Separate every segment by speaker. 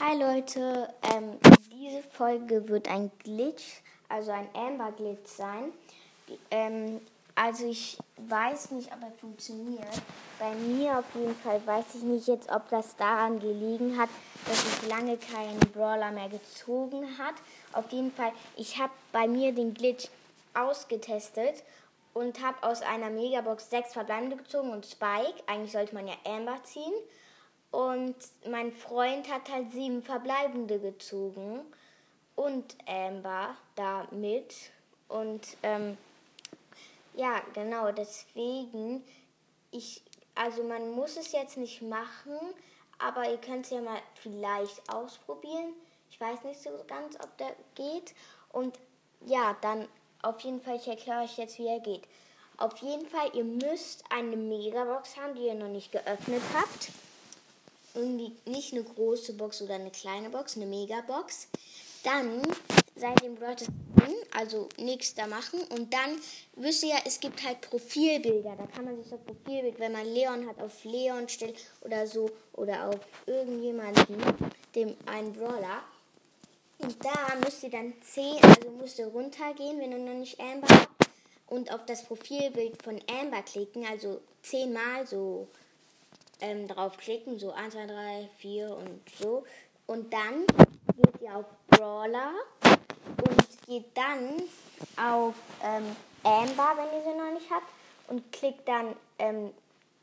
Speaker 1: Hi Leute, ähm, diese Folge wird ein Glitch, also ein Amber Glitch sein. Ähm, also ich weiß nicht, ob er funktioniert. Bei mir auf jeden Fall weiß ich nicht jetzt, ob das daran gelegen hat, dass ich lange keinen Brawler mehr gezogen hat. Auf jeden Fall, ich habe bei mir den Glitch ausgetestet und habe aus einer Megabox sechs Verbleibende gezogen und Spike. Eigentlich sollte man ja Amber ziehen. Und mein Freund hat halt sieben Verbleibende gezogen und Amber da mit. Und ähm, ja, genau, deswegen, ich, also man muss es jetzt nicht machen, aber ihr könnt es ja mal vielleicht ausprobieren. Ich weiß nicht so ganz, ob der geht. Und ja, dann auf jeden Fall, ich erkläre euch jetzt, wie er geht. Auf jeden Fall, ihr müsst eine Megabox haben, die ihr noch nicht geöffnet habt irgendwie nicht eine große Box oder eine kleine Box, eine Megabox. Dann seid ihr im Broadcast also nichts da machen. Und dann wisst ihr ja, es gibt halt Profilbilder. Da kann man sich das Profilbild, wenn man Leon hat, auf Leon stellen oder so oder auf irgendjemanden, dem einen Brawler. Und da müsst ihr dann 10, also müsst ihr runtergehen, wenn ihr noch nicht Amber habt. Und auf das Profilbild von Amber klicken, also zehnmal so ähm, draufklicken, so 1, 2, 3, 4 und so. Und dann geht ihr auf Brawler und geht dann auf ähm, Amber, wenn ihr sie noch nicht habt, und klickt dann ähm,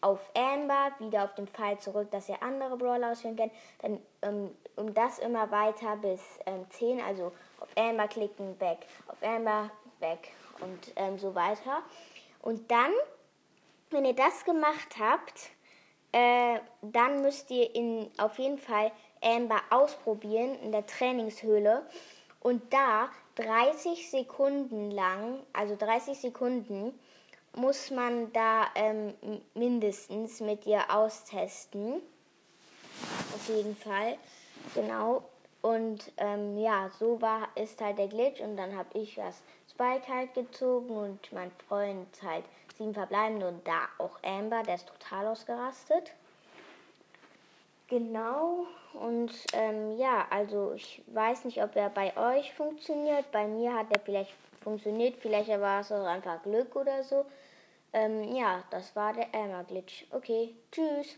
Speaker 1: auf Amber, wieder auf den Pfeil zurück, dass ihr andere Brawler ausführen könnt. Dann ähm, um das immer weiter bis ähm, 10, also auf Amber klicken, weg, auf Amber, weg und ähm, so weiter. Und dann, wenn ihr das gemacht habt, äh, dann müsst ihr in, auf jeden Fall Amber ausprobieren in der Trainingshöhle und da 30 Sekunden lang, also 30 Sekunden, muss man da ähm, mindestens mit ihr austesten. Auf jeden Fall, genau. Und ähm, ja, so war ist halt der Glitch und dann habe ich das Spike halt gezogen und mein Freund halt sieben verbleibende und da auch Amber, der ist total ausgerastet. Genau, und ähm, ja, also ich weiß nicht, ob er bei euch funktioniert. Bei mir hat er vielleicht funktioniert, vielleicht war es auch einfach Glück oder so. Ähm, ja, das war der Amber Glitch. Okay, tschüss.